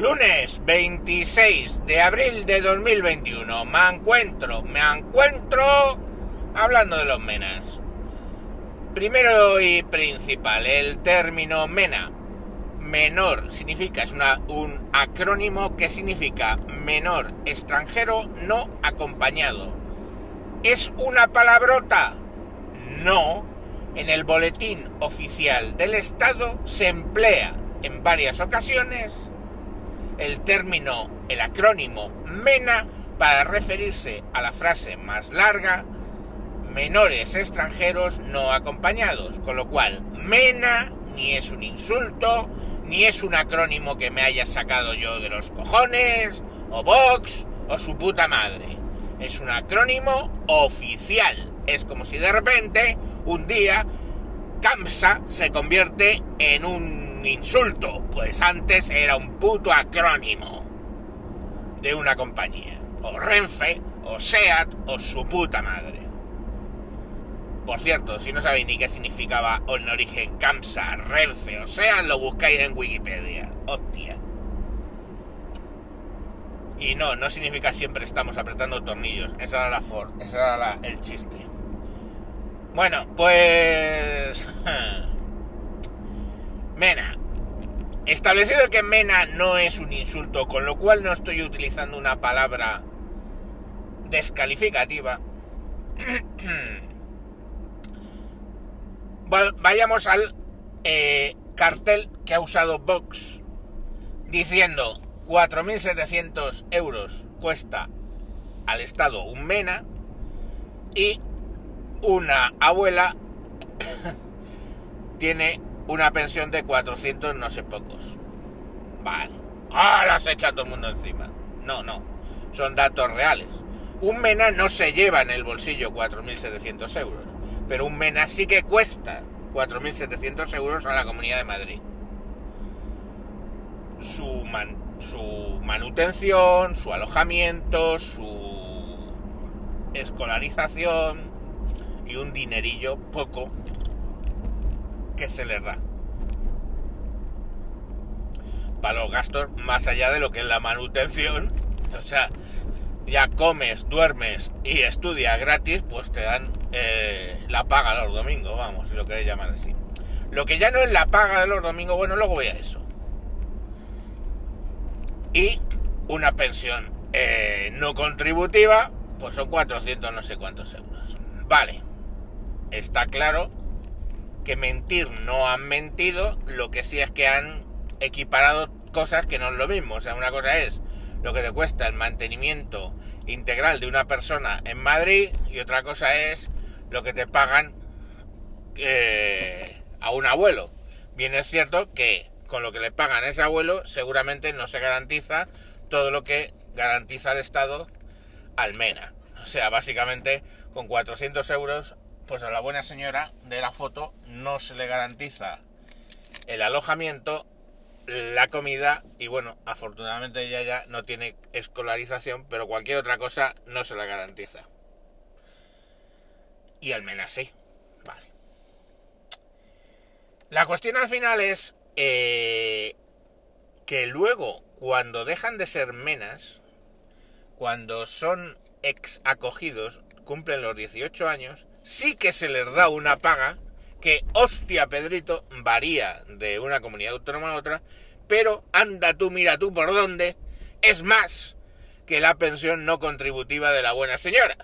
Lunes 26 de abril de 2021. Me encuentro, me encuentro hablando de los menas. Primero y principal, el término mena. Menor significa, es una, un acrónimo que significa menor extranjero no acompañado. ¿Es una palabrota? No. En el boletín oficial del Estado se emplea en varias ocasiones el término, el acrónimo MENA para referirse a la frase más larga, menores extranjeros no acompañados, con lo cual MENA ni es un insulto, ni es un acrónimo que me haya sacado yo de los cojones, o Vox, o su puta madre. Es un acrónimo oficial. Es como si de repente, un día, CAMSA se convierte en un insulto, pues antes era un puto acrónimo de una compañía, o Renfe, o SEAT, o su puta madre. Por cierto, si no sabéis ni qué significaba en origen CAMSA, Renfe o SEAT, lo buscáis en Wikipedia. Hostia. Y no, no significa siempre estamos apretando tornillos. Esa era la Ford, ese era la, el chiste. Bueno, pues... Mena. Establecido que Mena no es un insulto, con lo cual no estoy utilizando una palabra descalificativa. Vayamos al eh, cartel que ha usado Vox diciendo 4.700 euros cuesta al Estado un Mena y una abuela tiene una pensión de 400 no sé pocos. Vale. Ah, las echa todo el mundo encima. No, no. Son datos reales. Un MENA no se lleva en el bolsillo 4.700 euros. Pero un MENA sí que cuesta 4.700 euros a la Comunidad de Madrid. Su, su manutención, su alojamiento, su escolarización y un dinerillo poco que se le da. Para los gastos más allá de lo que es la manutención. O sea, ya comes, duermes y estudias gratis, pues te dan eh, la paga los domingos, vamos, si lo queréis llamar así. Lo que ya no es la paga de los domingos, bueno, luego voy a eso. Y una pensión eh, no contributiva, pues son 400 no sé cuántos euros. Vale, está claro que mentir no han mentido, lo que sí es que han equiparado cosas que no es lo mismo. O sea, una cosa es lo que te cuesta el mantenimiento integral de una persona en Madrid y otra cosa es lo que te pagan eh, a un abuelo. Bien es cierto que con lo que le pagan a ese abuelo seguramente no se garantiza todo lo que garantiza el Estado al MENA. O sea, básicamente con 400 euros pues a la buena señora de la foto no se le garantiza el alojamiento, la comida y bueno, afortunadamente ella ya no tiene escolarización, pero cualquier otra cosa no se la garantiza. Y al menos sí. Vale. La cuestión al final es eh, que luego, cuando dejan de ser menas, cuando son ex acogidos, cumplen los 18 años, sí que se les da una paga que, hostia, Pedrito, varía de una comunidad autónoma a otra, pero anda tú, mira tú por dónde, es más que la pensión no contributiva de la buena señora.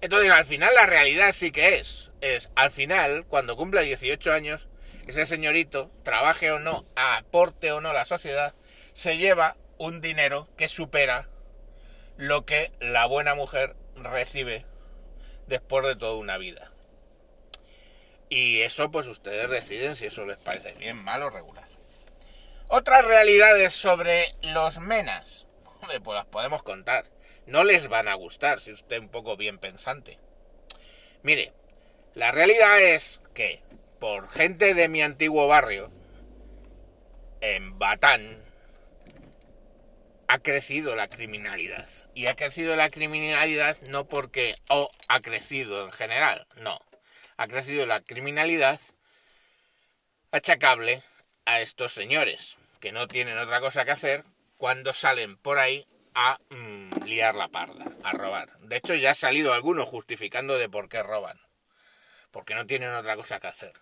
Entonces, al final la realidad sí que es, es, al final, cuando cumpla 18 años, ese señorito, trabaje o no, aporte o no la sociedad, se lleva un dinero que supera lo que la buena mujer recibe después de toda una vida. Y eso pues ustedes deciden si eso les parece bien, mal o regular. Otras realidades sobre los menas. Pues las podemos contar. No les van a gustar si usted es un poco bien pensante. Mire, la realidad es que por gente de mi antiguo barrio, en Batán, ha crecido la criminalidad. Y ha crecido la criminalidad no porque o ha crecido en general, no. Ha crecido la criminalidad achacable a estos señores, que no tienen otra cosa que hacer cuando salen por ahí a mm, liar la parda, a robar. De hecho, ya ha salido alguno justificando de por qué roban. Porque no tienen otra cosa que hacer.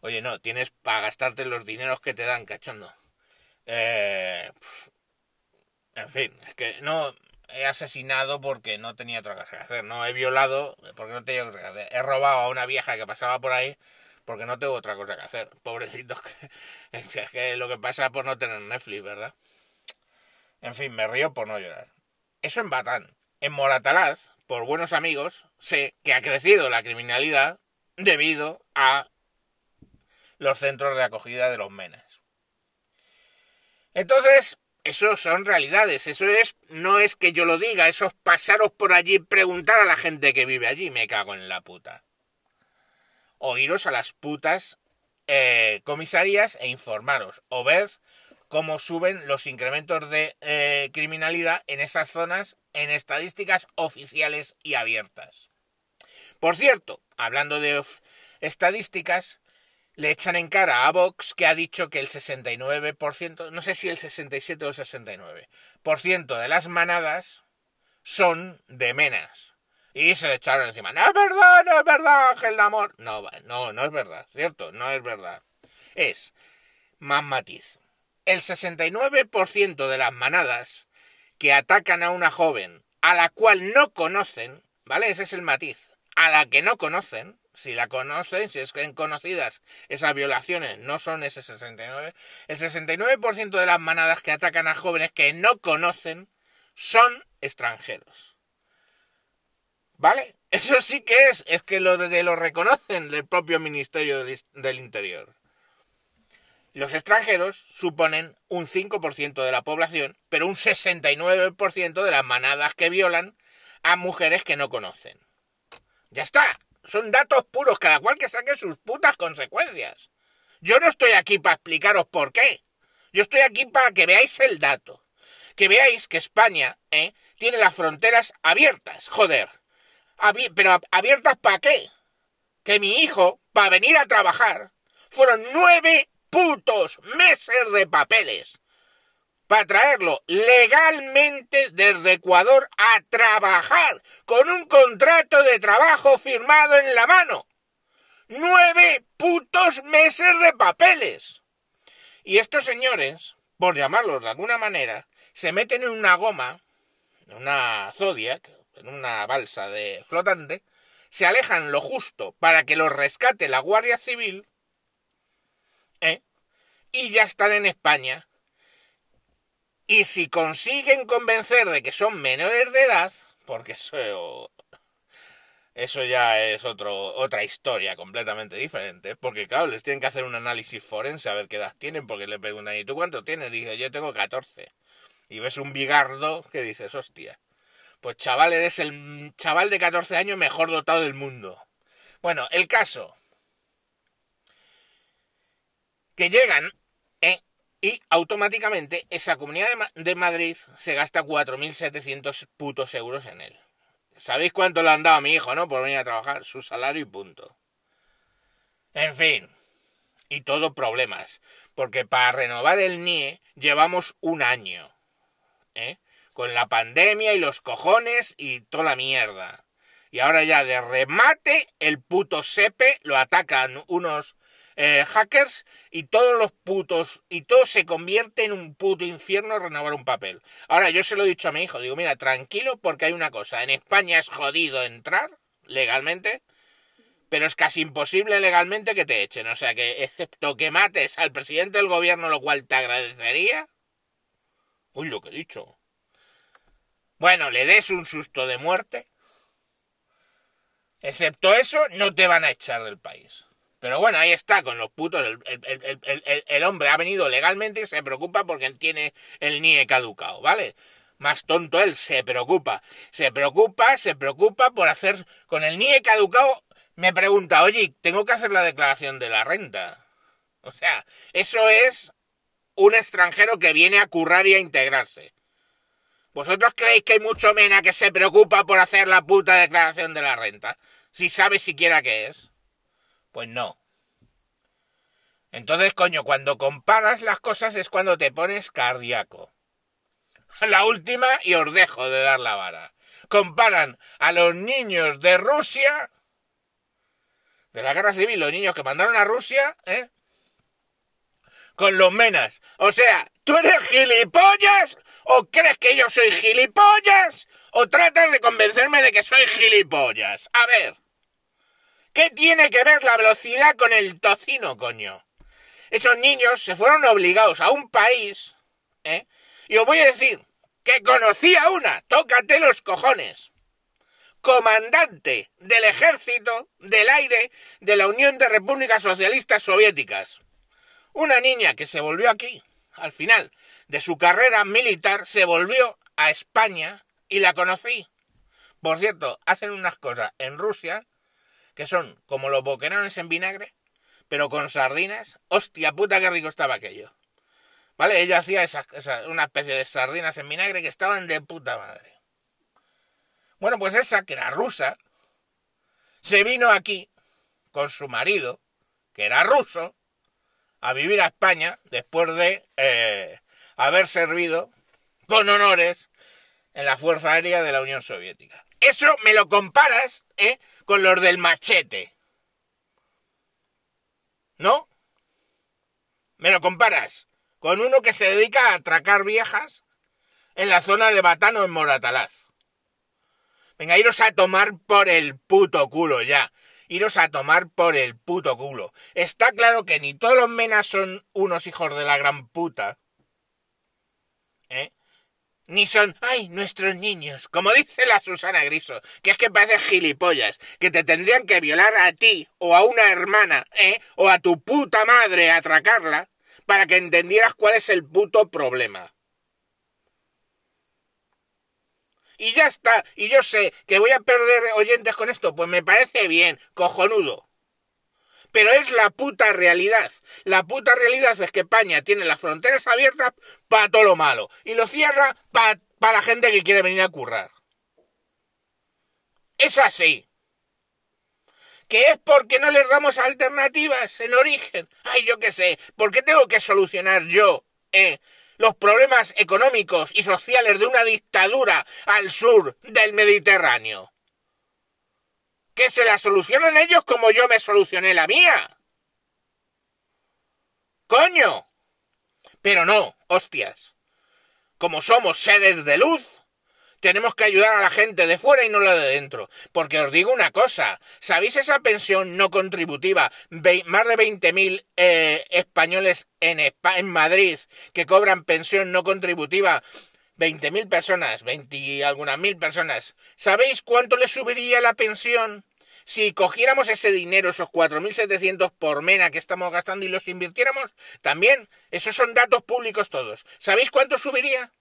Oye, no, tienes para gastarte los dineros que te dan, cachondo. Eh, en fin, es que no he asesinado porque no tenía otra cosa que hacer. No he violado porque no tenía otra cosa que hacer. He robado a una vieja que pasaba por ahí porque no tengo otra cosa que hacer. Pobrecitos, que, es que lo que pasa por no tener Netflix, ¿verdad? En fin, me río por no llorar. Eso en Batán. En Moratalaz, por buenos amigos, sé que ha crecido la criminalidad debido a los centros de acogida de los menas. Entonces, eso son realidades, eso es, no es que yo lo diga, eso es pasaros por allí y preguntar a la gente que vive allí, me cago en la puta. O iros a las putas eh, comisarías e informaros, o ver cómo suben los incrementos de eh, criminalidad en esas zonas en estadísticas oficiales y abiertas. Por cierto, hablando de estadísticas, le echan en cara a Vox que ha dicho que el 69%, no sé si el 67 o el 69%, de las manadas son de menas. Y se le echaron encima. No es verdad, no es verdad, Ángel de Amor. No, no, no es verdad, ¿cierto? No es verdad. Es más matiz. El 69% de las manadas que atacan a una joven a la cual no conocen, ¿vale? Ese es el matiz. A la que no conocen, si la conocen, si es que conocidas esas violaciones no son ese 69, el 69% de las manadas que atacan a jóvenes que no conocen son extranjeros. ¿Vale? Eso sí que es, es que lo, de, lo reconocen el propio Ministerio del, del Interior. Los extranjeros suponen un 5% de la población, pero un 69% de las manadas que violan a mujeres que no conocen. Ya está. Son datos puros, cada cual que saque sus putas consecuencias. Yo no estoy aquí para explicaros por qué. Yo estoy aquí para que veáis el dato. Que veáis que España ¿eh? tiene las fronteras abiertas, joder. pero abiertas para qué? Que mi hijo, para venir a trabajar, fueron nueve putos meses de papeles para traerlo legalmente desde Ecuador a trabajar con un contrato de trabajo firmado en la mano. Nueve putos meses de papeles. Y estos señores, por llamarlos de alguna manera, se meten en una goma, en una Zodiac, en una balsa de flotante, se alejan lo justo para que los rescate la Guardia Civil, ¿eh? y ya están en España y si consiguen convencer de que son menores de edad, porque eso, eso ya es otro, otra historia completamente diferente, porque claro, les tienen que hacer un análisis forense a ver qué edad tienen, porque le preguntan, ¿y tú cuánto tienes? Dice, yo tengo 14. Y ves un bigardo que dices, hostia, pues chaval, eres el chaval de 14 años mejor dotado del mundo. Bueno, el caso. Que llegan y automáticamente esa comunidad de, Madrid se gasta 4.700 putos euros en él. ¿Sabéis cuánto le han dado a mi hijo, no? Por venir a trabajar. Su salario y punto. En fin. Y todo problemas. Porque para renovar el NIE llevamos un año. ¿eh? Con la pandemia y los cojones y toda la mierda. Y ahora ya de remate el puto SEPE lo atacan unos eh, hackers y todos los putos, y todo se convierte en un puto infierno renovar un papel. Ahora, yo se lo he dicho a mi hijo, digo, mira, tranquilo porque hay una cosa, en España es jodido entrar legalmente, pero es casi imposible legalmente que te echen, o sea que excepto que mates al presidente del gobierno, lo cual te agradecería. Uy, lo que he dicho. Bueno, le des un susto de muerte. Excepto eso, no te van a echar del país. Pero bueno, ahí está, con los putos. El, hombre ha venido legalmente y se preocupa porque tiene el NIE caducado, ¿vale? Más tonto él, se preocupa. Se preocupa, se preocupa por hacer. Con el NIE caducado, me pregunta, oye, tengo que hacer la declaración de la renta. O sea, eso es un extranjero que viene a currar y a integrarse. ¿Vosotros creéis que hay mucho mena que se preocupa por hacer la puta declaración de la renta? Si sabe siquiera qué es. Pues no. Entonces, coño, cuando comparas las cosas es cuando te pones cardíaco. la última y os dejo de dar la vara. Comparan a los niños de Rusia, de la guerra civil, los niños que mandaron a Rusia, ¿eh? con los menas. O sea, ¿tú eres gilipollas? ¿O crees que yo soy gilipollas? ¿O tratas de convencerme de que soy gilipollas? A ver, ¿qué tiene que ver la velocidad con el tocino, coño? Esos niños se fueron obligados a un país, ¿eh? Y os voy a decir que conocí a una, tócate los cojones, comandante del ejército del aire de la Unión de Repúblicas Socialistas Soviéticas. Una niña que se volvió aquí, al final de su carrera militar, se volvió a España y la conocí. Por cierto, hacen unas cosas en Rusia que son como los boquerones en vinagre, pero con sardinas. Hostia puta, qué rico estaba aquello. ¿Vale? Ella hacía una especie de sardinas en vinagre que estaban de puta madre. Bueno, pues esa, que era rusa, se vino aquí con su marido, que era ruso, a vivir a España después de eh, haber servido con honores en la Fuerza Aérea de la Unión Soviética. Eso me lo comparas ¿eh? con los del machete. ¿No? Me lo comparas con uno que se dedica a atracar viejas en la zona de Batano en Moratalaz. Venga, iros a tomar por el puto culo ya. Iros a tomar por el puto culo. Está claro que ni todos los menas son unos hijos de la gran puta. ¿Eh? Ni son, ay, nuestros niños, como dice la Susana Griso, que es que pareces gilipollas, que te tendrían que violar a ti o a una hermana, ¿eh? O a tu puta madre atracarla para que entendieras cuál es el puto problema. Y ya está, y yo sé que voy a perder oyentes con esto, pues me parece bien, cojonudo. Pero es la puta realidad. La puta realidad es que España tiene las fronteras abiertas para todo lo malo y lo cierra para la gente que quiere venir a currar. Es así que es porque no les damos alternativas en origen. Ay, yo qué sé, ¿por qué tengo que solucionar yo eh, los problemas económicos y sociales de una dictadura al sur del Mediterráneo? Que se la solucionen ellos como yo me solucioné la mía. Coño. Pero no, hostias. Como somos seres de luz, tenemos que ayudar a la gente de fuera y no la de dentro. Porque os digo una cosa, ¿sabéis esa pensión no contributiva? más de 20.000 eh, españoles en, Madrid que cobran pensión no contributiva. 20.000 personas, 20 y algunas mil personas. ¿Sabéis cuánto le subiría la pensión? Si cogiéramos ese dinero, esos 4.700 por mena que estamos gastando y los invirtiéramos, también, esos son datos públicos todos. ¿Sabéis cuánto subiría?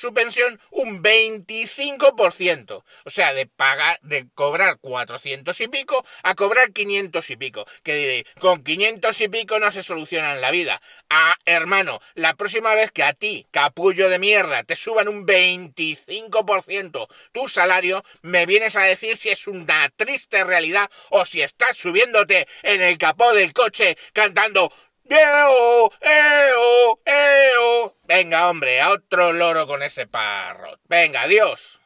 Su pensión un 25%. O sea, de pagar, de cobrar 400 y pico a cobrar 500 y pico. Que diré, con 500 y pico no se soluciona en la vida. Ah, hermano, la próxima vez que a ti, capullo de mierda, te suban un 25% tu salario, me vienes a decir si es una triste realidad o si estás subiéndote en el capó del coche cantando ¡Eo! ¡Eo! ¡Eo! Venga, hombre, a otro loro con ese parro. Venga, adiós.